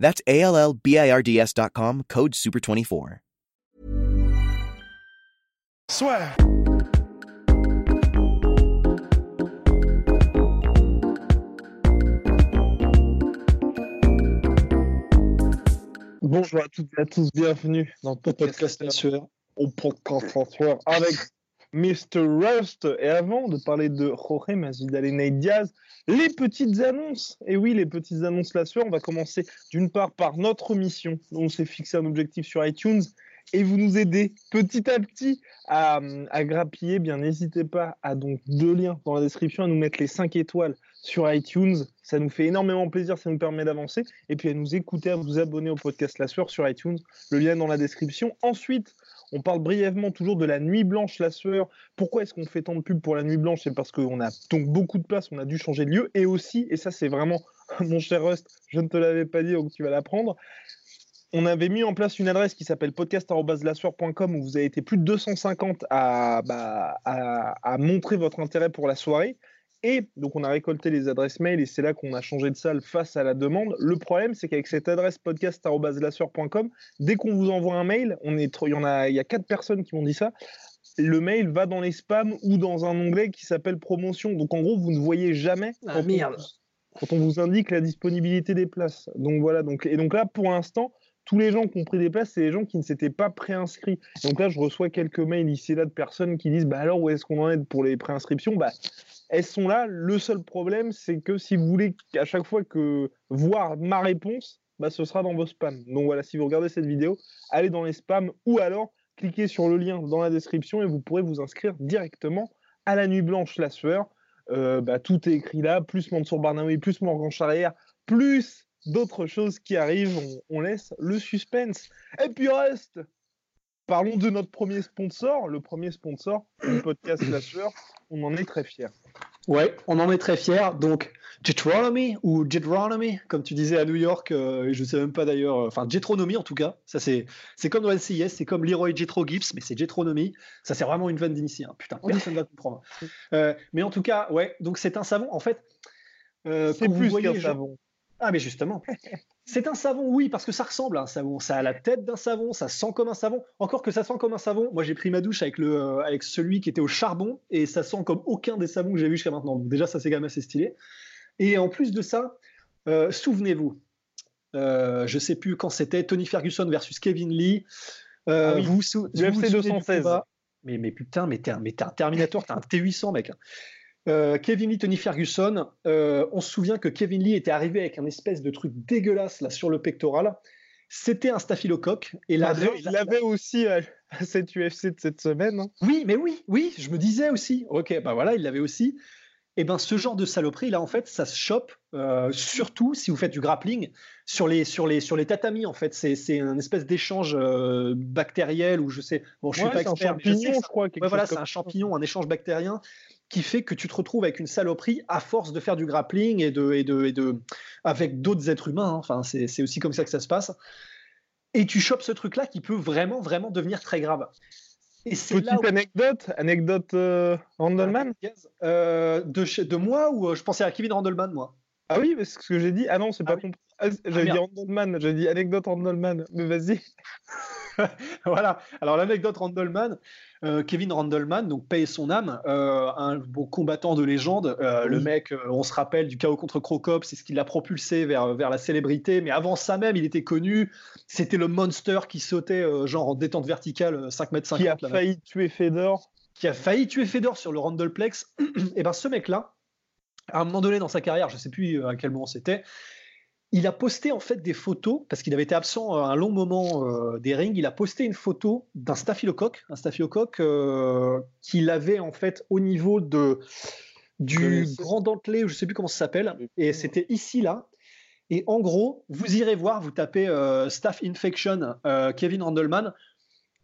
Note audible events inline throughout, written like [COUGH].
That's A L L B I R D S.com, code SUPER24. Swear. Bonjour à toutes et à tous, bienvenue dans le podcast La Sueur, au podcast La Sueur avec Mr. Rust. Et avant de parler de Jorge Masvidal et Nate Diaz, les petites annonces. Et oui, les petites annonces La Sueur, on va commencer d'une part par notre mission. On s'est fixé un objectif sur iTunes et vous nous aidez petit à petit à, à grappiller, bien n'hésitez pas à donc deux liens dans la description à nous mettre les 5 étoiles sur iTunes. Ça nous fait énormément plaisir, ça nous permet d'avancer. Et puis à nous écouter, à vous abonner au podcast La Sueur sur iTunes. Le lien est dans la description. Ensuite, on parle brièvement toujours de la nuit blanche, la sueur. Pourquoi est-ce qu'on fait tant de pub pour la nuit blanche? C'est parce qu'on a donc beaucoup de place, on a dû changer de lieu. Et aussi, et ça c'est vraiment, [LAUGHS] mon cher Rust, je ne te l'avais pas dit, donc tu vas l'apprendre. On avait mis en place une adresse qui s'appelle podcast.lassueur.com où vous avez été plus de 250 à, bah, à, à montrer votre intérêt pour la soirée. Et donc, on a récolté les adresses mail et c'est là qu'on a changé de salle face à la demande. Le problème, c'est qu'avec cette adresse podcast.lassueur.com, dès qu'on vous envoie un mail, on est, il y en a, il y a quatre personnes qui m'ont dit ça. Le mail va dans les spams ou dans un onglet qui s'appelle promotion. Donc, en gros, vous ne voyez jamais Ah, quand, merde. On, quand on vous indique la disponibilité des places. Donc, voilà. Donc, et donc là, pour l'instant, tous les gens qui ont pris des places, c'est les gens qui ne s'étaient pas préinscrits. Donc là, je reçois quelques mails ici et là de personnes qui disent bah alors où est-ce qu'on en est pour les préinscriptions? Bah elles sont là. Le seul problème, c'est que si vous voulez à chaque fois que voir ma réponse, bah ce sera dans vos spams. Donc voilà, si vous regardez cette vidéo, allez dans les spams ou alors cliquez sur le lien dans la description et vous pourrez vous inscrire directement à la nuit blanche la sueur. Euh, bah, tout est écrit là, plus Mansour Barnaoui, plus Morgan Charrière, plus d'autres choses qui arrivent, on, on, laisse le suspense. Et puis reste, parlons de notre premier sponsor, le premier sponsor du podcast La Sueur, on en est très fiers. Ouais, on en est très fiers. Donc, Jetronomy ou Jetronomy, comme tu disais à New York, euh, je sais même pas d'ailleurs, euh, enfin Jetronomy en tout cas, ça c'est c'est comme dans c'est comme Leroy Jetro Gibbs, mais c'est Jetronomy. Ça c'est vraiment une vanne d'initié. Hein. Putain, personne va comprendre. [LAUGHS] Euh, mais en tout cas, ouais, donc c'est un savon. En fait, euh, c'est plus qu'un savon. Ah, mais justement. [LAUGHS] C'est un savon, oui, parce que ça ressemble à un savon. Ça a la tête d'un savon, ça sent comme un savon. Encore que ça sent comme un savon. Moi, j'ai pris ma douche avec, le, euh, avec celui qui était au charbon et ça sent comme aucun des savons que j'ai vu jusqu'à maintenant. Donc, déjà, ça, c'est quand même assez stylé. Et en plus de ça, euh, souvenez-vous, euh, je sais plus quand c'était, Tony Ferguson versus Kevin Lee. Ah oui. vous, vous, du FC 216. Mais, mais putain, mais t'es un, un, Terminator, t'es un T800, mec. Euh, Kevin Lee, Tony Ferguson, euh, on se souvient que Kevin Lee était arrivé avec un espèce de truc dégueulasse là sur le pectoral. C'était un staphylocoque. Et là, bah, il l'avait aussi à, [LAUGHS] à cette UFC de cette semaine. Hein. Oui, mais oui, oui, je me disais aussi. Ok, bah voilà, il l'avait aussi. Et ben ce genre de saloperie là, en fait, ça se chope euh, surtout si vous faites du grappling sur les sur les sur les tatamis. En fait, c'est c'est un espèce d'échange bactériel ou je sais. Bon, je ouais, suis pas expert, un champignon, je, sais je crois. Ouais, voilà, c'est un champignon, un échange bactérien qui fait que tu te retrouves avec une saloperie à force de faire du grappling et de, et de, et de avec d'autres êtres humains. Hein. Enfin, c'est aussi comme ça que ça se passe. Et tu chopes ce truc-là qui peut vraiment, vraiment devenir très grave. Et Petite là où... anecdote, anecdote euh, Randleman? Euh, de, de moi ou euh, je pensais à Kevin Randleman, moi Ah oui, parce que ce que j'ai dit, ah non, c'est ah pas oui. compris. Ah, j'avais ah, dit Randleman, j'avais dit anecdote Randleman, mais vas-y. [LAUGHS] voilà, alors l'anecdote Randleman, euh, Kevin Randleman, donc paye son âme, euh, un bon combattant de légende. Euh, oui. Le mec, on se rappelle du chaos contre Crocop, c'est ce qui l'a propulsé vers, vers la célébrité. Mais avant ça même, il était connu. C'était le monster qui sautait genre en détente verticale 5 mètres 50. Qui a failli tuer Fedor. Qui a failli tuer Fedor sur le Randleplex. [CLEARS THROAT] Et ben ce mec-là, à un moment donné dans sa carrière, je sais plus à quel moment c'était, il a posté en fait des photos parce qu'il avait été absent un long moment euh, des rings. Il a posté une photo d'un staphylocoque, un staphylocoque euh, qu'il avait en fait au niveau de du grand dentelé, je sais plus comment ça s'appelle, et c'était ici là. Et en gros, vous irez voir, vous tapez Staff Infection Kevin Randleman.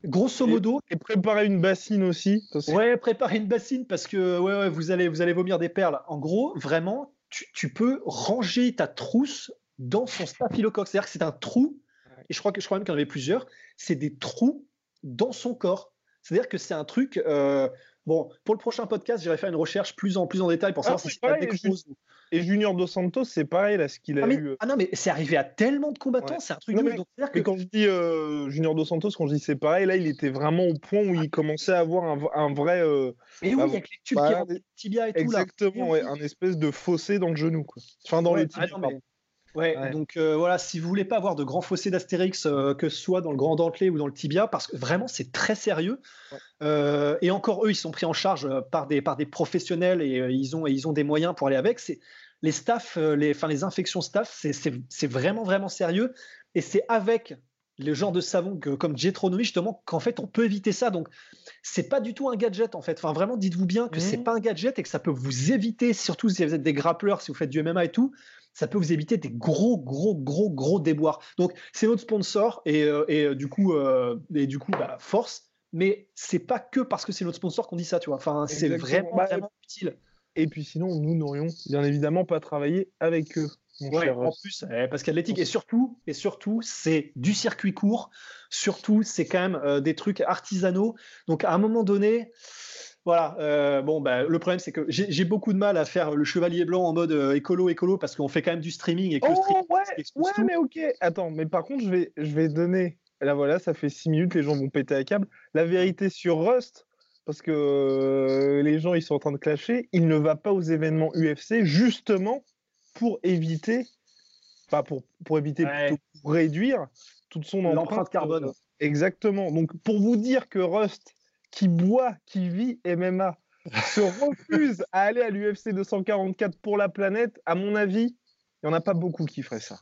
Grosso modo. Et, préparer une bassine aussi. Ouais, préparer une bassine parce que ouais, vous, allez, vous allez vomir des perles. En gros, vraiment, tu, peux ranger ta trousse dans son staphylocoque. C'est-à-dire que c'est un trou, et je crois, que, je crois même qu'il y en avait plusieurs, c'est des trous dans son corps. C'est-à-dire que c'est un truc. Euh, bon, pour le prochain podcast, j'irai faire une recherche plus en, plus en détail pour savoir ah, si c'est des choses. Et Junior Dos Santos, c'est pareil là, ce qu'il a ah, eu. Euh. Ah non, mais c'est arrivé à tellement de combattants, c'est un truc de que... quand je dis euh, Junior Dos Santos, quand je dis c'est pareil, là, il était vraiment au point où il commençait à avoir un, vrai. Euh, et oui, bah, avec les tubes bah, qui tibia et tout Exactement, là. un espèce de fossé dans le genou, quoi. Enfin, dans les tibias. Ah, Ouais, donc euh, voilà, si vous voulez pas avoir de grands fossés d'Astérix, euh, que ce soit dans le grand dentelé ou dans le tibia, parce que vraiment c'est très sérieux. Euh, et encore eux, ils sont pris en charge par des, par des professionnels et ils, ont, ils ont des moyens pour aller avec. C'est les staffs, les, enfin, les infections staff, c'est vraiment vraiment sérieux. Et c'est avec le genre de savon que, comme Jetronomy justement qu'en fait on peut éviter ça. Donc c'est pas du tout un gadget en fait. Enfin vraiment, dites-vous bien que c'est mmh. pas un gadget et que ça peut vous éviter, surtout si vous êtes des grappleurs, si vous faites du MMA et tout ça peut vous éviter des gros, gros, gros, gros déboires. Donc, c'est notre sponsor et, euh, et euh, du coup, euh, et du coup bah, force. Mais c'est pas que parce que c'est notre sponsor qu'on dit ça, tu vois. Enfin, c'est vraiment, bah, vraiment utile. Et puis sinon, nous n'aurions bien évidemment pas travaillé avec eux. Ouais, en plus, parce qu'athlétique et surtout, et surtout, c'est du circuit court. Surtout, c'est quand même des trucs artisanaux. Donc, à un moment donné, voilà. Euh, bon, bah, le problème, c'est que j'ai beaucoup de mal à faire le chevalier blanc en mode euh, écolo, écolo, parce qu'on fait quand même du streaming et que oh, streaming, ouais, ouais mais ok. Attends, mais par contre, je vais, je vais donner. Là, voilà, ça fait six minutes, les gens vont péter à câble. La vérité sur Rust, parce que euh, les gens, ils sont en train de clasher. Il ne va pas aux événements UFC justement pour éviter, pas pour, pour éviter, plutôt pour réduire toute son empreinte carbone. Exactement. Donc, pour vous dire que Rust qui boit, qui vit MMA, [LAUGHS] se refuse à aller à l'UFC 244 pour la planète, à mon avis, il n'y en a pas beaucoup qui feraient ça.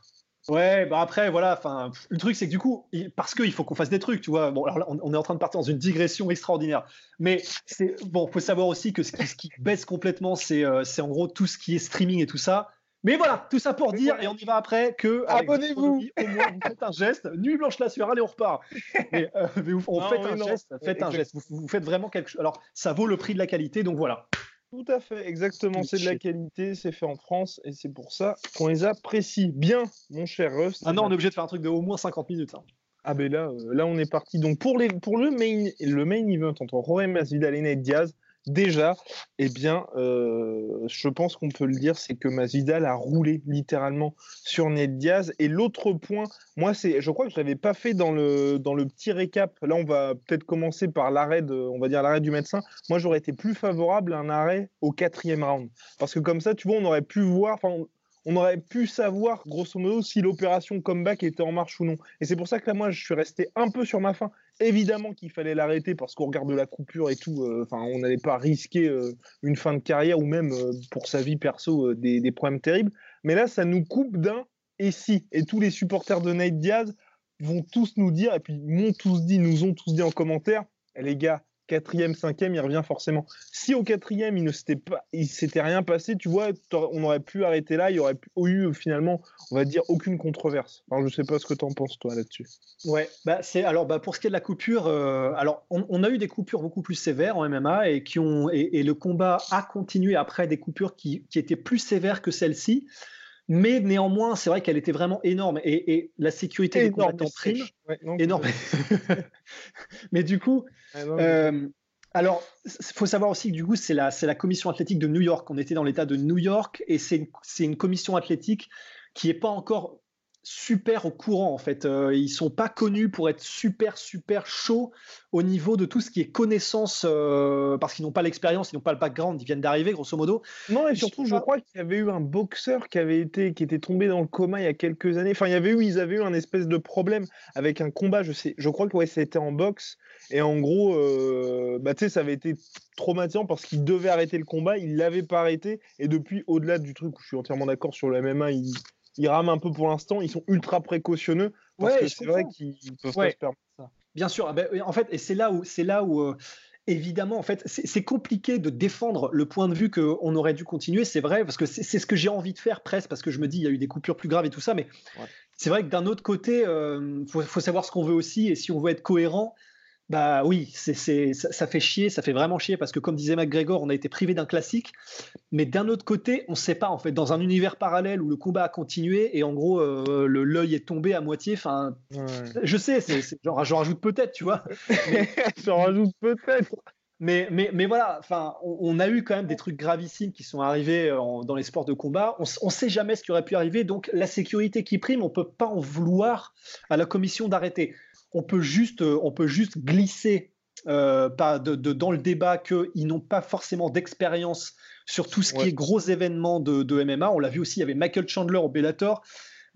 Ouais, bah après, voilà, enfin, le truc, c'est que du coup, parce qu'il faut qu'on fasse des trucs, tu vois. Bon, alors là, on, est en train de partir dans une digression extraordinaire. Mais c'est bon, faut savoir aussi que ce qui, ce qui baisse complètement, c'est euh, en gros tout ce qui est streaming et tout ça. Mais voilà, tout ça pour dire, et on y va après, que abonnez-vous. Au moins, vous faites un geste. Nuit blanche là sur allez, on repart. [LAUGHS] Mais, euh, vous, on fait un geste, faites un geste. Vous, faites vraiment quelque chose. Alors, ça vaut le prix de la qualité, donc voilà. Tout à fait, exactement. C'est de la qualité, c'est fait en France, et c'est pour ça qu'on les apprécie bien, mon cher Rust. Ah non, on est obligé de faire un truc de au moins 50 minutes. Hein. Ah ben là, euh, là on est parti. Donc pour, les, pour le, main, le main event entre Jorge Masvidal et Diaz, déjà, eh bien, euh, je pense qu'on peut le dire, c'est que Masvidal a roulé littéralement sur Ned Diaz. Et l'autre point, moi, c'est, je crois que je l'avais pas fait dans le dans le petit récap. Là, on va peut-être commencer par l'arrêt on va dire l'arrêt du médecin. Moi, j'aurais été plus favorable à un arrêt au quatrième round, parce que comme ça, tu vois, on aurait pu voir, on aurait pu savoir, grosso modo, si l'opération comeback était en marche ou non. Et c'est pour ça que là, moi, je suis resté un peu sur ma faim. Évidemment qu'il fallait l'arrêter parce qu'on regarde la coupure et tout. Euh, enfin, on n'allait pas risquer euh, une fin de carrière ou même euh, pour sa vie perso des, problèmes terribles. Mais là, ça nous coupe d'un et si. Et tous les supporters de Nate Diaz vont tous nous dire, et puis m'ont tous dit, nous ont tous dit en commentaire, les gars, quatrième, cinquième, il revient forcément. Si au quatrième, il ne s'était pas, il s'était rien passé, tu vois, on aurait pu arrêter là, il y aurait eu finalement, on va dire, aucune controverse. Alors, je sais pas ce que tu en penses toi là-dessus. Ouais, bah c'est alors bah pour ce qui est de la coupure, euh, alors on, a eu des coupures beaucoup plus sévères en MMA et qui ont et, le combat a continué après des coupures qui, qui étaient plus sévères que celles-ci. Mais néanmoins, c'est vrai qu'elle était vraiment énorme et, la sécurité des combattants prime. énorme. [LAUGHS] mais du coup, euh, alors, il faut savoir aussi que du coup, c'est la, la commission athlétique de New York. On était dans l'État de New York et c'est une commission athlétique qui n'est pas encore super au courant en fait. Euh, ils sont pas connus pour être super super chauds au niveau de tout ce qui est connaissance euh, parce qu'ils n'ont pas l'expérience, ils n'ont pas le background, ils viennent d'arriver grosso modo. Non et surtout je, crois qu'il y avait eu un boxeur qui avait été qui était tombé dans le coma il y a quelques années. Enfin il y avait eu ils avaient eu un espèce de problème avec un combat. Je sais, je crois que ouais c'était en boxe et en gros euh, bah tu sais ça avait été traumatisant parce qu'il devait arrêter le combat, il l'avait pas arrêté et depuis au-delà du truc où je suis entièrement d'accord sur le MMA il ils rament un peu pour l'instant. Ils sont ultra précautionneux parce que c'est vrai qu'ils peuvent pas se permettre ça. Bien sûr. Ah ben, en fait, et c'est là où c'est là où euh, évidemment, en fait, c'est compliqué de défendre le point de vue qu'on aurait dû continuer, c'est vrai, parce que c'est ce que j'ai envie de faire presque, parce que je me dis, il y a eu des coupures plus graves et tout ça, mais c'est vrai que d'un autre côté, il euh, faut, savoir ce qu'on veut aussi, et si on veut être cohérent, bah oui, c'est, ça, fait chier, ça fait vraiment chier parce que comme disait McGregor, on a été privé d'un classique, mais d'un autre côté, on ne sait pas en fait dans un univers parallèle où le combat a continué et en gros euh, le l'œil est tombé à moitié. Enfin, je sais, c'est, genre j'en rajoute peut-être, tu vois. [LAUGHS] j'en rajoute peut-être. Mais, mais, mais voilà, enfin, on, a eu quand même des trucs gravissime qui sont arrivés euh, dans les sports de combat. On ne sait jamais ce qui aurait pu arriver. Donc la sécurité qui prime, on peut pas en vouloir à la commission d'arrêter on peut juste, euh, on peut juste glisser euh, de, dans le débat qu'ils n'ont pas forcément d'expérience sur tout ce qui est gros événements de, MMA. On l'a vu aussi, il y avait Michael Chandler au Bellator.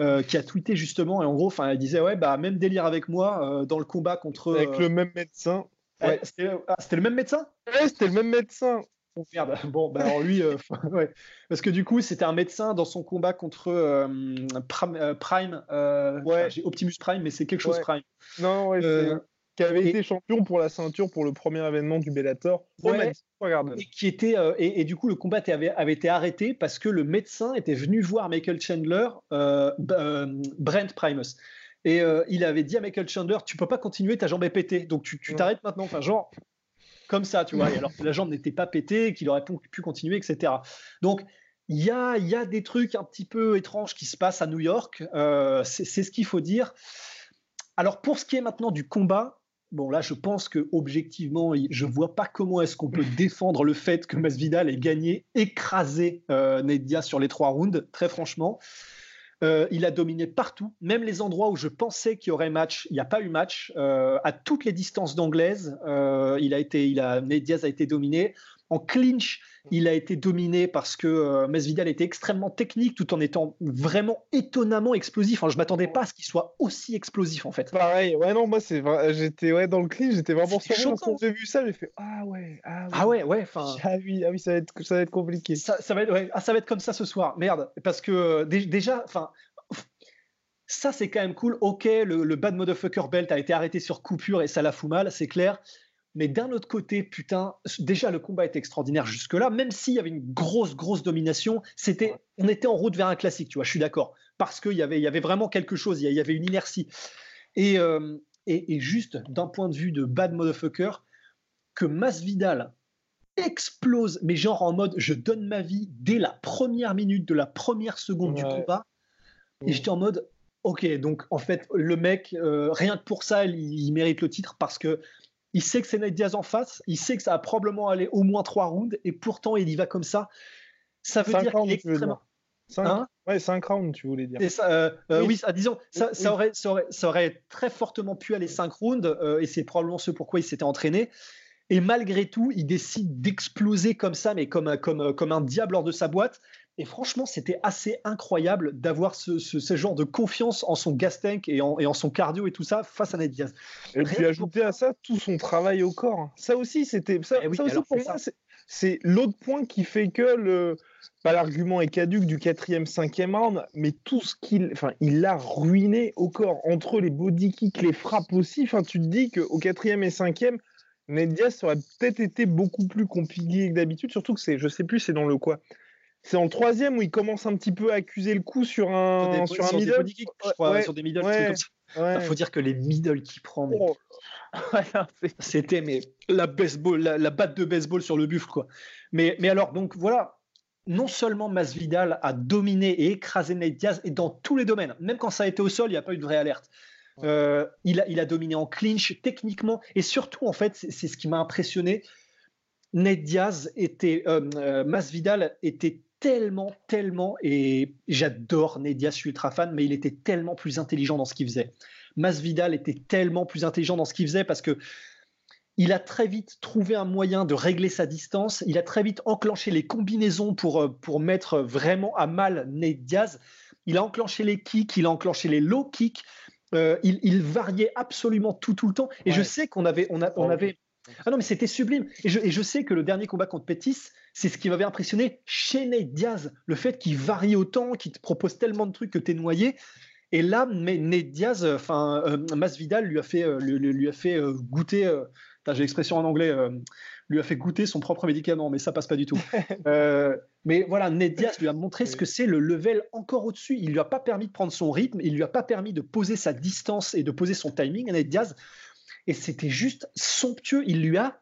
Euh, qui a tweeté justement et en gros, enfin, il disait ouais bah même délire avec moi dans le combat contre avec le même médecin. Ouais. Ah, c'était le même médecin? Ouais, c'était le même médecin. Oh, merde. [LAUGHS] Bon, bah alors lui, [LAUGHS] ouais. parce que du coup, c'était un médecin dans son combat contre Prime. ouais, j'ai Optimus Prime, mais c'est quelque chose Prime. Non, ouais, euh, qui avait été champion pour la ceinture pour le premier événement du Bellator. Ouais, et, qui était, euh, et, du coup, le combat avait, avait, été arrêté parce que le médecin était venu voir Michael Chandler, euh, Brent Primus. Et il avait dit à Michael Chandler Tu peux pas continuer, ta jambe est pétée, donc tu t'arrêtes maintenant. Enfin, genre, comme ça, tu vois. alors que la jambe n'était pas pétée, qu'il aurait pu continuer, etc. Donc, il y a, y a, des trucs un petit peu étranges qui se passent à New York. c'est ce qu'il faut dire. Alors pour ce qui est maintenant du combat, bon là je pense que objectivement je vois pas comment est-ce qu'on peut [LAUGHS] défendre le fait que Masvidal ait gagné, écrasé euh, Nedia sur les trois rounds, très franchement. Euh, il a dominé partout, même les endroits où je pensais qu'il y aurait match, il n'y a pas eu match. Euh, à toutes les distances d'anglaise, il a été, il Ned a été dominé. En clinch, il a été dominé parce que euh, Masvidal était extrêmement technique tout en étant vraiment étonnamment explosif. Enfin, je m'attendais pas à ce qu'il soit aussi explosif en fait. Pareil, ouais non, moi c'est j'étais ouais dans le clinch, j'étais vraiment surpris quand j'ai vu ça, j'ai fait ah ouais, ah, ah ouais, ouais, ah oui, ah oui, ça va être ça va être compliqué. Ça, va être ah, ça va être comme ça ce soir. Merde, parce que euh, déjà enfin ça c'est quand même cool. OK, le, le bad motherfucker belt a été arrêté sur coupure et ça la fout mal, c'est clair. Mais d'un autre côté, putain, déjà le combat était extraordinaire jusque-là, même s'il y avait une grosse, grosse domination, c'était, on était en route vers un classique, tu vois, je suis d'accord, parce qu'il y avait, il y avait vraiment quelque chose, il y avait une inertie. Et, euh, et, juste d'un point de vue de bad motherfucker, que Masvidal explose, mais genre en mode je donne ma vie dès la première minute de la première seconde du combat, et j'étais en mode ok, donc en fait, le mec, euh, rien que pour ça, il, mérite le titre parce que il sait que c'est Ned Diaz en face, il sait que ça va probablement aller au moins trois rounds, et pourtant il y va comme ça. Ça veut dire qu'il est extrêmement. 5, hein? Ouais, 5 rounds, tu voulais dire. Euh, euh, oui, ah, disons, ça, aurait, ça, aurait, ça, aurait, très fortement pu aller 5 rounds, euh, et c'est probablement ce pourquoi il s'était entraîné. Et malgré tout, il décide d'exploser comme ça, mais comme, comme, comme un diable hors de sa boîte. Et franchement, c'était assez incroyable d'avoir ce, ce, genre de confiance en son gas tank et en, et en, son cardio et tout ça face à Ned Diaz. Et puis ajouter à ça tout son travail au corps. Ça aussi, c'était ça, eh ça aussi pour moi, c'est l'autre point qui fait que le pas l'argument est caduque du quatrième, cinquième round, mais tout ce qu'il, enfin, il l'a ruiné au corps entre les body kicks, les frappes aussi. Enfin, tu te dis qu'au quatrième et cinquième, Ned Diaz aurait peut-être été beaucoup plus compliqué que d'habitude, surtout que c'est, je sais plus, c'est dans le quoi c'est en troisième où il commence un petit peu à accuser le coup sur un, sur, un middle. Des je crois, sur des middle Il faut dire que les middle qu'il prend, oh. [LAUGHS] c'était mais la baseball, la, batte de baseball sur le buffle quoi. Mais, mais alors donc voilà, non seulement Masvidal a dominé et écrasé Nate Diaz et dans tous les domaines, même quand ça a été au sol, il n'y a pas eu de vraie alerte. Euh, il, a, il a dominé en clinch techniquement et surtout en fait c'est ce qui m'a impressionné. Ned Diaz était, euh, euh, Masvidal était tellement, tellement, et j'adore Nedia, je suis ultra fan, mais il était tellement plus intelligent dans ce qu'il faisait. Masvidal était tellement plus intelligent dans ce qu'il faisait parce que il a très vite trouvé un moyen de régler sa distance. Il a très vite enclenché les combinaisons pour, euh, pour mettre vraiment à mal Nate Diaz. Il a enclenché les kicks, il a enclenché les low kicks. Euh, il, variait absolument tout, tout le temps. Et je sais qu'on avait, on, on avait. Ah non, mais c'était sublime. Et je, et je, sais que le dernier combat contre Pettis, c'est ce qui m'avait impressionné chez Nate Diaz, le fait qu'il varie autant, qu'il te propose tellement de trucs que tu es noyé. Et là, Ned Diaz, enfin, Masvidal lui a fait, lui, a fait goûter. J'ai l'expression en anglais lui a fait goûter son propre médicament, mais ça passe pas du tout. [LAUGHS] Euh, mais voilà, Ned Diaz lui a montré ce que c'est le level encore au-dessus. Il lui a pas permis de prendre son rythme, il lui a pas permis de poser sa distance et de poser son timing à Ned Diaz. Et c'était juste somptueux. Il lui a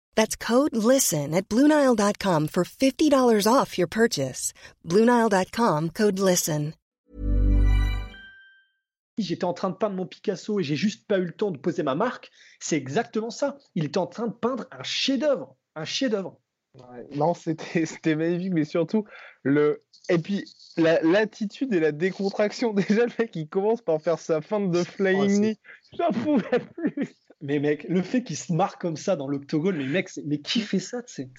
That's code LISTEN at Bluenile.com for $50 off your purchase. Bluenile.com code LISTEN. J'étais en train de peindre mon Picasso et j'ai juste pas eu le temps de poser ma marque. C'est exactement ça. Il était en train de peindre un chef-d'œuvre. Un chef-d'œuvre. non, c'était magnifique, mais surtout, le. Et puis, l'attitude et la décontraction. [LAUGHS] Déjà, le mec, il commence par faire sa feinte de flying knee. J'en pouvais plus. Mais mec, le fait qu'il se marre comme ça dans l'octogone, mais mec, mais qui fait ça C'est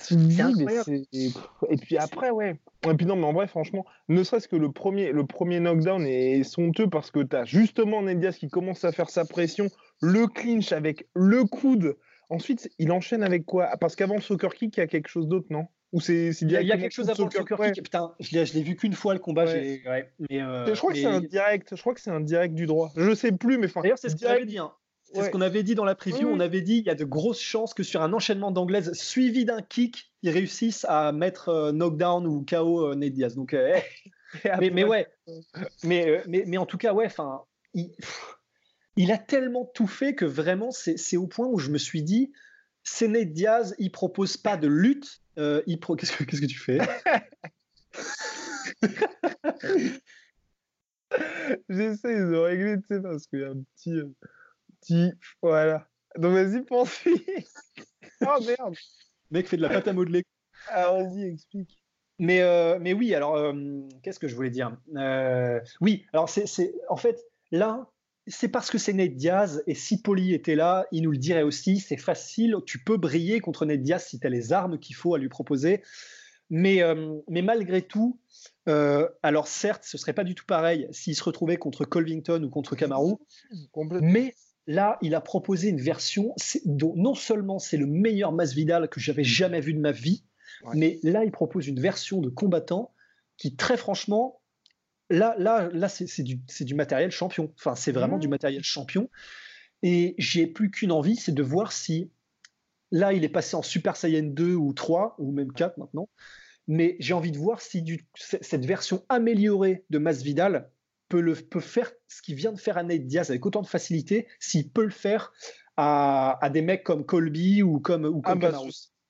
incroyable. Et puis après, ouais. Et puis non, mais en vrai, franchement, ne serait-ce que le premier, le premier knockdown est somptueux parce que tu as justement Nedias qui commence à faire sa pression, le clinch avec le coude. Ensuite, il enchaîne avec quoi? Parce qu'avant le soccer kick, il y a quelque chose d'autre, non? Ou c'est il, y a, quelque chose avant le soccer kick? Putain, je l'ai vu qu'une fois le combat. Mais, euh, je crois que c'est un direct. Je crois que c'est un direct du droit. Je sais plus, mais D'ailleurs, c'est ce qu'il avait dit. Hein. C'est ce qu'on avait dit dans la preview. On avait dit il y a de grosses chances que sur un enchaînement d'anglaises suivi d'un kick, ils réussissent à mettre euh, knockdown ou KO euh, Ned Diaz. Donc, euh, [LAUGHS] mais, ouais, mais, mais, en tout cas, ouais, enfin, il, a tellement tout fait que vraiment, c'est au point où je me suis dit, c'est Ned Diaz, il propose pas de lutte. il pro... Qu'est-ce que, que tu fais? [LAUGHS] J'essaie de régler, tu sais, parce qu'il y a un petit voilà. Donc vas-y, poursuis. [LAUGHS] oh merde. mec fait de la pâte à modeler. Ah, vas-y, explique. Mais, euh, mais oui, alors, euh, qu'est-ce que je voulais dire? Euh, Oui, alors, c'est en fait, là, c'est parce que c'est Ned Diaz, et si Poli était là, il nous le dirait aussi, c'est facile, tu peux briller contre Ned Diaz si tu as les armes qu'il faut à lui proposer. Mais, mais malgré tout, alors certes, ce serait pas du tout pareil s'il se retrouvait contre Colvington ou contre Kamaru, mais Là, il a proposé une version dont non seulement c'est le meilleur Masvidal que j'avais jamais vu de ma vie, mais là, il propose une version de combattant qui, très franchement, là, là, là c'est du, du, matériel champion. Enfin, c'est vraiment du mmh. matériel champion. Et j'ai plus qu'une envie, c'est de voir si là, il est passé en Super Saiyan 2 ou 3, ou même 4 maintenant. Mais j'ai envie de voir si du, cette version améliorée de Masvidal peut, le, peut faire ce qu'il vient de faire à Nate Diaz avec autant de facilité, s'il peut le faire à, à, des mecs comme Colby ou comme, ou comme ah bah,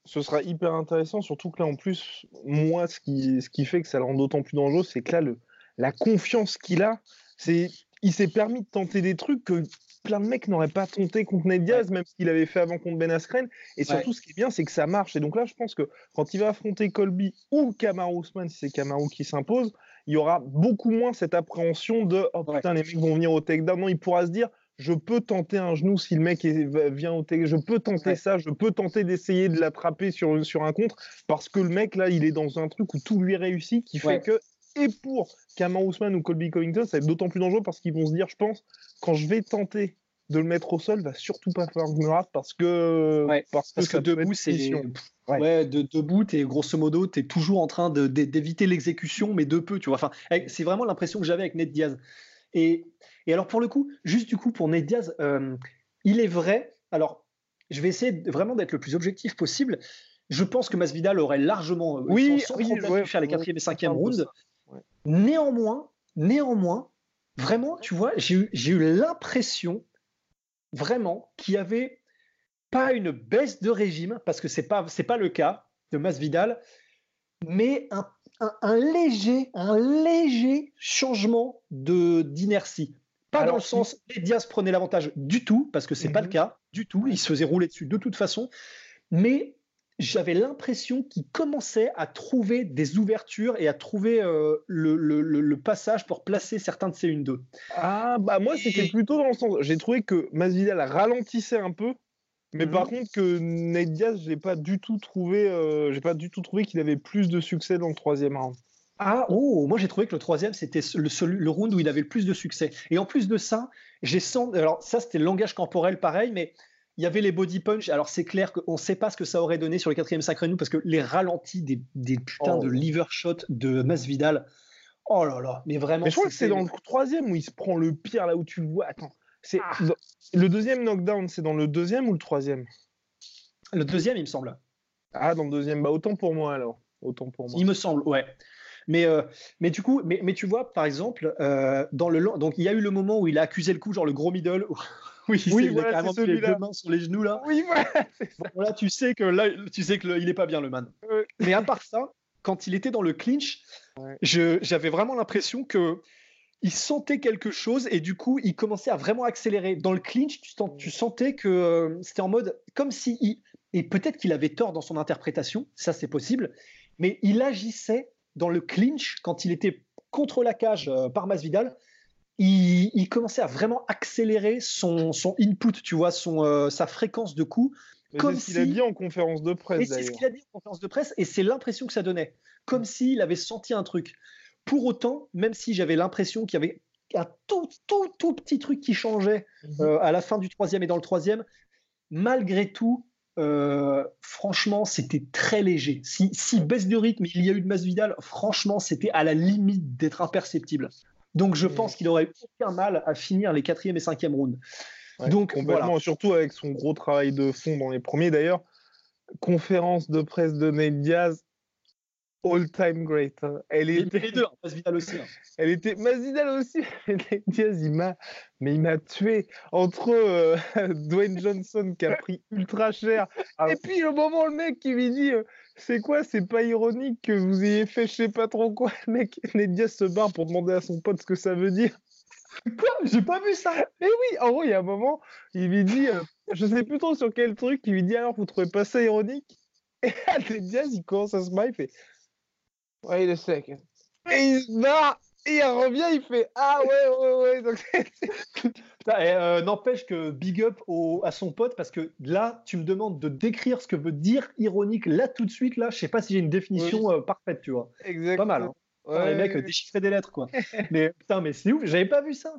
ce, sera hyper intéressant, surtout que là, en plus, moi, ce qui, ce qui fait que ça le rend d'autant plus dangereux, c'est que là, le, la confiance qu'il a, c'est il s'est permis de tenter des trucs que plein de mecs n'auraient pas tenté contre Ned Diaz, même ce qu'il avait fait avant contre Ben Askren. Et surtout, ce qui est bien, c'est que ça marche. Et donc là, je pense que quand il va affronter Colby ou Kamaru Usman, si c'est Kamaru qui s'impose, il y aura beaucoup moins cette appréhension de oh putain, les mecs vont venir au takedown. Non, il pourra se dire je peux tenter un genou si le mec vient au takedown. Je peux tenter ça, je peux tenter d'essayer de l'attraper sur, sur un contre parce que le mec là, il est dans un truc où tout lui réussit qui fait que. Et pour Kamar Ousmane ou Colby Covington, ça va être d'autant plus dangereux parce qu'ils vont se dire, je pense, quand je vais tenter de le mettre au sol, va surtout pas falloir que je me rate parce que parce, que, debout c'est Ouais. de, debout, es, grosso modo, tu es toujours en train d'éviter l'exécution, mais de peu, tu vois. Enfin, c'est vraiment l'impression que j'avais avec Ned Diaz. Et, et, alors, pour le coup, juste du coup, pour Ned Diaz, euh, il est vrai. Alors, je vais essayer vraiment d'être le plus objectif possible. Je pense que Masvidal aurait largement euh, oui, sans, oui, pu faire les quatrième et cinquième rounds. Néanmoins, néanmoins, vraiment, tu vois, j'ai eu, eu l'impression vraiment qu'il y avait pas une baisse de régime, parce que ce n'est pas, pas le cas de Masvidal, mais un, un, léger, un léger changement de, d'inertie. Pas dans le sens que Diaz prenait l'avantage du tout, parce que c'est n'est pas le mhm. cas du tout. Il se faisait rouler dessus de toute façon. Mais j'avais l'impression qu'il commençait à trouver des ouvertures et à trouver euh, le, le, le, passage pour placer certains de ses 1-2. Ah, bah moi, c'était plutôt dans le sens. J'ai trouvé que Masvidal ralentissait un peu, mais par mhm. contre, que Nate Diaz, j'ai pas du tout trouvé, euh, j'ai pas du tout trouvé qu'il avait plus de succès dans le troisième round. Ah, oh, moi j'ai trouvé que le troisième, c'était le, le, round où il avait le plus de succès. Et en plus de ça, j'ai senti. Alors, ça, c'était le langage corporel pareil, mais il y avait les body punch. Alors, c'est clair qu'on ne sait pas ce que ça aurait donné sur le quatrième sacré nous parce que les ralentis des, des putains de oh. liver shot de Masvidal. Oh là là, mais vraiment. Mais je crois que c'est dans le troisième où il se prend le pire, là où tu le vois. Attends, c'est ah. le deuxième knockdown, c'est dans le deuxième ou le troisième? Le deuxième, il me semble. Ah, dans le deuxième. Bah, autant pour moi alors. Autant pour moi. Il me semble, ouais. Mais, euh, mais du coup, mais, mais, tu vois, par exemple, euh, dans le donc il y a eu le moment où il a accusé le coup, genre le gros middle. [LAUGHS] oui, oui il a carrément les deux mains sur les genoux là. Oui, voilà. Bon, là, tu sais que là, tu sais que il est pas bien le man. Mais à part ça, quand il était dans le clinch, j'avais vraiment l'impression que il sentait quelque chose et du coup, il commençait à vraiment accélérer. Dans le clinch, tu, tu sentais que euh, c'était en mode comme si il, et peut-être qu'il avait tort dans son interprétation, ça c'est possible, mais il agissait dans le clinch, quand il était contre la cage euh, par Masvidal, il, il, commençait à vraiment accélérer son, son input, tu vois, son, euh, sa fréquence de coup. Comme c'est ce qu'il a dit en conférence de presse. C'est ce qu'il a dit en conférence de presse, et c'est l'impression que ça donnait, comme s'il avait senti un truc. Pour autant, même si j'avais l'impression qu'il y avait un tout, tout, tout petit truc qui changeait mhm. euh, à la fin du troisième et dans le troisième, malgré tout, euh, franchement, c'était très léger. Si, si, baisse de rythme il y a eu de Masvidal, franchement, c'était à la limite d'être imperceptible. Donc, je pense qu'il aurait aucun mal à finir les quatrième et cinquième rounds. Donc, complètement, surtout avec son gros travail de fond dans les premiers. D'ailleurs, conférence de presse de Nate Diaz, all-time great. Hein. Elle était... Les deux, hein, Masvidal aussi. Hein. [LAUGHS] Elle était Masvidal aussi. [LAUGHS] Diaz, il m'a, mais il m'a tué entre euh, [LAUGHS] Dwayne Johnson qui a pris ultra cher. Ah et puis au moment le mec qui lui dit, euh, c'est quoi, c'est pas ironique que vous ayez fait je sais pas trop quoi. Le mec, Ned Diaz se barre pour demander à son pote ce que ça veut dire. Quoi? J'ai pas vu ça. Mais oui, en gros, il y a un moment, il lui dit, euh, je sais plus trop sur quel truc, il lui dit alors vous trouvez pas ça ironique Et Ned Diaz, il commence à se marrer, il fait Wait a second. Et il se bat, et il revient, il fait Ah ouais, ouais, ouais. [LAUGHS] Euh, n'empêche que big up à son pote, parce que là, tu me demandes de décrire ce que veut dire ironique, là, tout de suite, là, je sais pas si j'ai une définition euh, parfaite, tu vois. Exactement. Pas mal. Hein. les mecs déchiffrer des lettres, quoi. [LAUGHS] mais putain, mais c'est ouf, j'avais pas vu ça.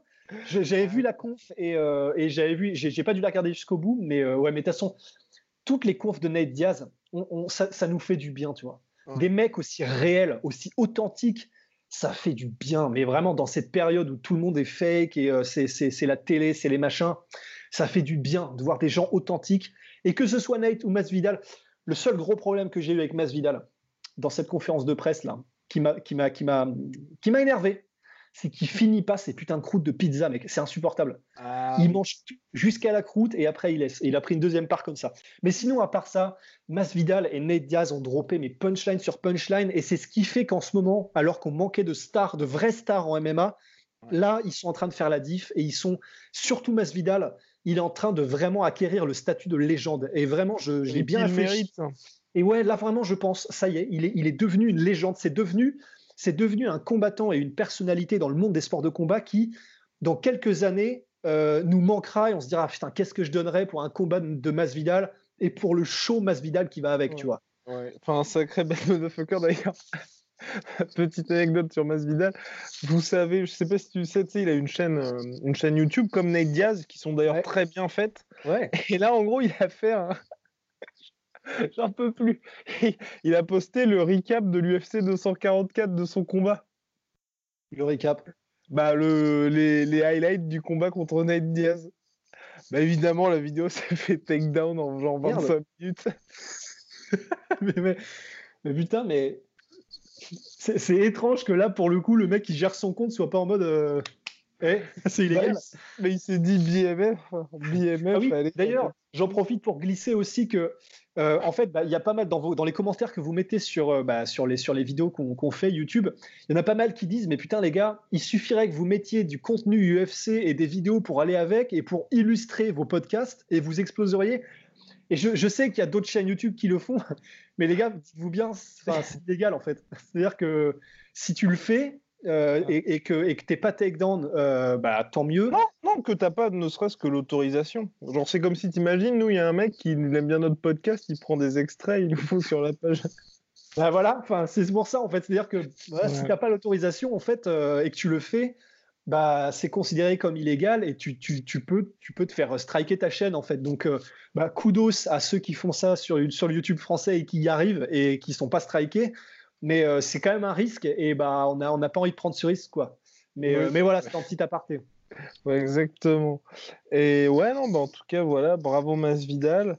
J'avais vu la conf et, euh, et j'avais vu, j'ai pas dû la regarder jusqu'au bout, mais ouais, mais de toute façon, toutes les confs de Nate Diaz, on, ça, ça, nous fait du bien, tu vois. Des mecs aussi réels, aussi authentiques, ça fait du bien. Mais vraiment, dans cette période où tout le monde est fake et euh, c'est la télé, c'est les machins, ça fait du bien de voir des gens authentiques. Et que ce soit Nate ou Masvidal, le seul gros problème que j'ai eu avec Masvidal dans cette conférence de presse là, qui m'a énervé, c'est qu'il finit pas ces putains de croûtes de pizza, mec. C'est insupportable. Ah il mange jusqu'à la croûte et après il laisse. Et il a pris une deuxième part comme ça. Mais sinon, à part ça, Masvidal et Nate Diaz ont droppé mes punchline sur punchline et c'est ce qui fait qu'en ce moment, alors qu'on manquait de stars, de vrais stars en MMA, là, ils sont en train de faire la diff et ils sont surtout Masvidal. Il est en train de vraiment acquérir le statut de légende. Et vraiment, je, l'ai bien mérite. Et ouais, là vraiment, je pense, ça y est, il est, il est devenu une légende. C'est devenu c'est devenu un combattant et une personnalité dans le monde des sports de combat qui, dans quelques années, euh, nous manquera et on se dira putain qu'est-ce que je donnerais pour un combat de Masvidal et pour le show Masvidal qui va avec, tu vois. Enfin, un sacré [LAUGHS] bel motherfucker d'ailleurs. [LAUGHS] Petite anecdote sur Masvidal. Vous savez, je sais pas si tu sais, il a une chaîne, euh, une chaîne YouTube comme Nate Diaz qui sont d'ailleurs très bien faites. Ouais. Et là, en gros, il a fait un, [LAUGHS] J'en peux plus. [LAUGHS] Il a posté le recap de l'UFC 244 de son combat. Le recap Bah, le, les, les highlights du combat contre Nate Diaz. Bah, évidemment, la vidéo [LAUGHS] s'est fait takedown en genre 25 minutes. mais, mais, putain, mais c'est étrange que là, pour le coup, le mec qui gère son compte soit pas en mode. Euh, eh, [LAUGHS] c'est illégal. Bah, mais il s'est dit BMF. BMF ah D'ailleurs, j'en profite pour glisser aussi que euh, en fait, bah, il y a pas mal dans, dans les commentaires que vous mettez sur, euh, bah, sur, les, sur les vidéos qu'on fait YouTube, il y en a pas mal qui disent Mais putain, les gars, il suffirait que vous mettiez du contenu UFC et des vidéos pour aller avec et pour illustrer vos podcasts et vous exploseriez. Et je, sais qu'il y a d'autres chaînes YouTube qui le font, [LAUGHS] mais les gars, dites-vous bien, c'est illégal en fait. [LAUGHS] C'est-à-dire que si tu le fais, euh, et, que et que t'es pas takedown, euh, bah tant mieux. Non, non, que t'as pas ne serait-ce que l'autorisation. Genre c'est comme si t'imagines, nous il y a un mec qui aime bien notre podcast, il prend des extraits, il nous fout sur la page. [LAUGHS] Bah voilà, enfin c'est pour ça en fait, c'est-à-dire que si t'as pas l'autorisation en fait euh, et que tu le fais, bah c'est considéré comme illégal et tu, tu, tu, peux tu peux te faire striker ta chaîne en fait. Donc bah kudos à ceux qui font ça sur sur le YouTube français et qui y arrivent et qui sont pas strikés mais euh, c'est quand même un risque et bah, on n'a on a pas envie de prendre ce risque. quoi. Mais, euh, mais voilà, c'est un petit aparté. [LAUGHS] exactement. Et ouais, non, bah, en tout cas, voilà, bravo Masvidal.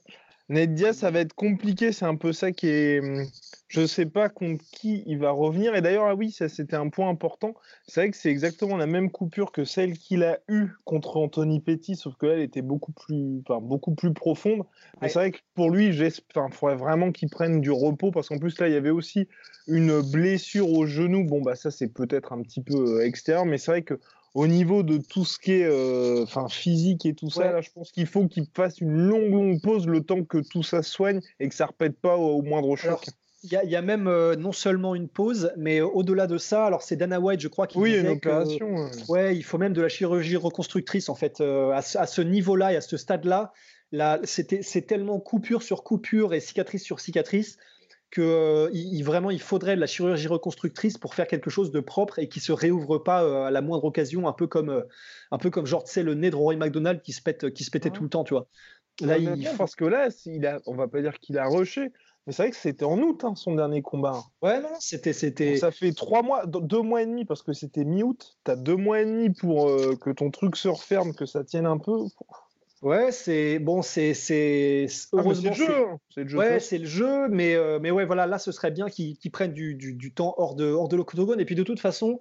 Ned ça va être compliqué, c'est un peu ça qui est. Je sais pas contre qui il va revenir. Et d'ailleurs, ah oui, ça c'était un point important. C'est vrai que c'est exactement la même coupure que celle qu'il a eue contre Anthony Petty, sauf que là, elle était beaucoup plus, enfin, beaucoup plus profonde. Mais c'est vrai que pour lui, il faudrait vraiment qu'il prenne du repos parce qu'en plus là, il y avait aussi une blessure au genou. Bon, bah ça, c'est peut-être un petit peu euh, extérieur, mais c'est vrai que au niveau de tout ce qui est euh, enfin physique et tout ça, là, je pense qu'il faut qu'il fasse une longue, longue pause le temps que tout ça soigne et que ça ne répète pas au, moindre choc. Il y, a même euh, non seulement une pause, mais au-delà de ça, alors c'est Dana White, je crois, qui oui, disait une opération. ouais, il faut même de la chirurgie reconstructrice en fait à, ce niveau-là et à ce stade-là. Là, c'est tellement coupure sur coupure et cicatrice sur cicatrice que euh, il, vraiment il faudrait de la chirurgie reconstructrice pour faire quelque chose de propre et qui se réouvre pas euh, à la moindre occasion, un peu comme euh, un peu comme genre tu sais le nez de Rory McDonald qui se pète qui se pétait tout le temps, tu vois. Là, il... parce que là, il a, on va pas dire qu'il a rushé, mais c'est vrai que c'était en août hein, son dernier combat. Ouais, non, c'était, c'était. Ça fait trois mois, deux mois et demi parce que c'était mi-août. T'as deux mois et demi pour que ton truc se referme, que ça tienne un peu. Ouais, c'est bon, c'est c'est ah, heureusement le jeu. C'est le jeu. Ouais, c'est le jeu, mais euh, mais ouais, voilà, là, ce serait bien qu'ils prennent du, du, du, temps hors de hors de l'octogone. Et puis de toute façon,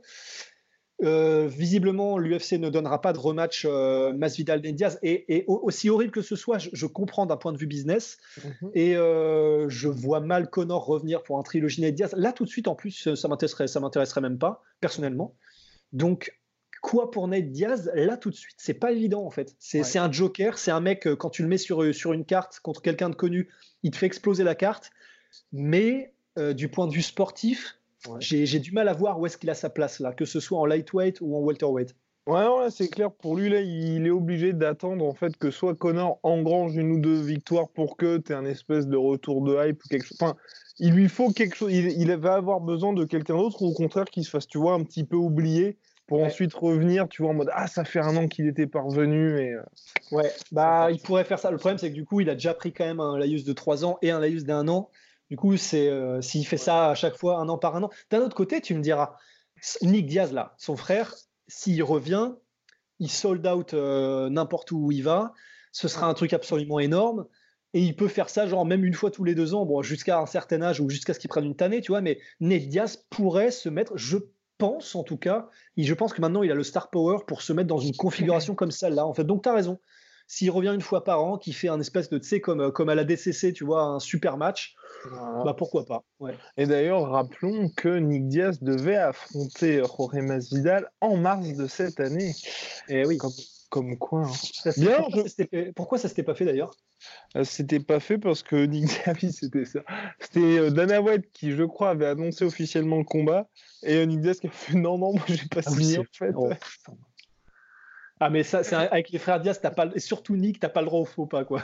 euh, visiblement, l'UFC ne donnera pas de rematch euh, Masvidal Diaz. Et, et, aussi horrible que ce soit, je, comprends d'un point de vue business. Mhm. Et euh, je vois mal Connor revenir pour un trilogie Ned Diaz. Là, tout de suite, en plus, ça m'intéresserait, ça m'intéresserait même pas personnellement. Donc Quoi pour Nate Diaz Là, tout de suite, c'est pas évident en fait. C'est un joker, c'est un mec, euh, quand tu le mets sur, sur une carte contre quelqu'un de connu, il te fait exploser la carte. Mais euh, du point de vue sportif, j'ai du mal à voir où est-ce qu'il a sa place là, que ce soit en lightweight ou en welterweight. Ouais, ouais c'est clair. Pour lui, là, il est obligé d'attendre en fait que soit Connor engrange une ou deux victoires pour que tu aies un espèce de retour de hype ou quelque chose. Enfin, il lui faut quelque chose. Il, il va avoir besoin de quelqu'un d'autre ou au contraire qu'il se fasse, tu vois, un petit peu oublier pour ensuite revenir, tu vois, en mode ah ça fait un an qu'il était parvenu et euh, ouais, bah il pourrait faire ça. Le problème c'est que du coup il a déjà pris quand même un laïus de 3 ans et un laïus d'un an. Du coup c'est euh, s'il fait ça à chaque fois un an par un an. D'un autre côté tu me diras Nick Diaz là, son frère, s'il revient, il sold out euh, n'importe où il va, ce sera un truc absolument énorme. Et il peut faire ça, genre même une fois tous les deux ans, bon, jusqu'à un certain âge ou jusqu'à ce qu'il prenne une tannée, tu vois. Mais Nick Diaz pourrait se mettre, je pense en tout cas, et je pense que maintenant il a le star power pour se mettre dans une configuration comme celle-là. En fait, donc tu as raison. S'il revient une fois par an, qui fait un espèce de, tu sais, comme, comme à la DCC, tu vois, un super match, bah pourquoi pas. Et d'ailleurs, rappelons que Nick Diaz devait affronter Jorge Masvidal en mars de cette année. Et eh oui. Comme, quoi. Hein. pourquoi, ça s'était pas fait d'ailleurs? Euh, c'était pas fait parce que Nick Diaz, c'était ça. C'était euh, Dana White qui, je crois, avait annoncé officiellement le combat et euh, Nick Diaz qui a fait non, non, moi j'ai pas ah signé en fait. Oh, ah mais ça, c'est avec les frères Diaz, t'as pas, et surtout Nick, t'as pas le droit au faux pas quoi.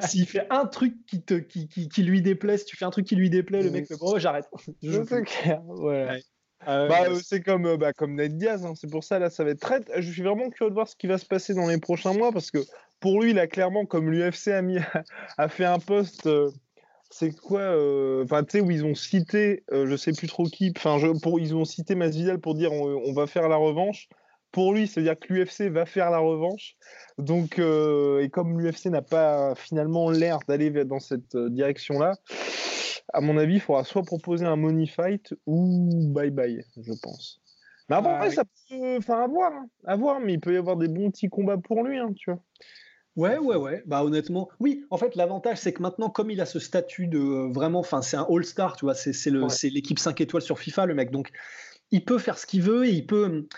S'il fait un truc qui te, qui, qui, qui, lui déplaît, si tu fais un truc qui lui déplaît, le mec fait bon, j'arrête. c'est clair, [LAUGHS] ouais. bah, c'est comme, bah, comme Ned Diaz, hein. c'est pour ça là, ça va être très. Je suis vraiment curieux de voir ce qui va se passer dans les prochains mois parce que pour lui, il a clairement, comme l'UFC a, mis, [LAUGHS] a fait un post, euh, c'est quoi euh, Enfin, tu sais, où ils ont cité, euh, je sais plus trop qui, enfin, ils ont cité Masvidal pour dire on, va faire la revanche. Pour lui, c'est-à-dire que l'UFC va faire la revanche. Donc, et comme l'UFC n'a pas finalement l'air d'aller dans cette direction-là, à mon avis, il faudra soit proposer un money fight ou bye bye, je pense. Mais après, ah ça peut, enfin, à voir, hein. à voir, mais il peut y avoir des bons petits combats pour lui, hein, tu vois. Ouais, ouais, ouais. Bah honnêtement, oui. En fait, l'avantage, c'est que maintenant, comme il a ce statut de euh, vraiment, enfin, c'est un All-Star, tu vois, c'est l'équipe 5 étoiles sur FIFA, le mec. Donc, il peut faire ce qu'il veut. Et il peut,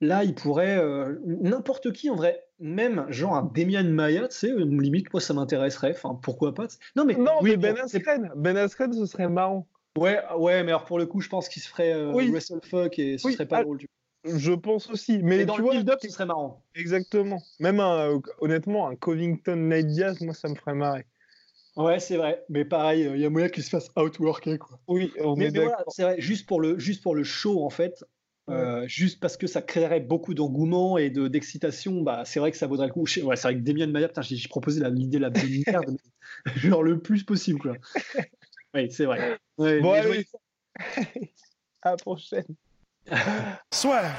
là, il pourrait euh, n'importe qui en vrai. même genre un Demian Maya, tu sais, limite, moi ça m'intéresserait. Enfin, pourquoi pas Non, mais, non, oui, Ben Askren, Ben Askren, ce serait marrant. Ouais, ouais, mais alors pour le coup, je pense qu'il se ferait euh, WrestleFuck et ce serait pas ah, drôle du Je pense aussi, mais dans tu le build-up, ce serait marrant. Exactement. Même un, honnêtement, un Covington Night Diaz, moi ça me ferait marrer. Ouais, c'est vrai, mais pareil, il y a moyen qu'il se fasse outworker quoi. Oui, on mais, est mais voilà, c'est vrai, juste pour le juste pour le show en fait, euh, juste parce que ça créerait beaucoup d'engouement et de, d'excitation, bah, c'est vrai que ça vaudrait le coup. Ouais, c'est vrai que Damien Maya, j'ai, j'ai proposé l'idée la bonne [LAUGHS] merde, genre le plus possible. Quoi. Oui, c'est vrai. Ouais, bon, allez. [LAUGHS] à la prochaine. [LAUGHS] Soit.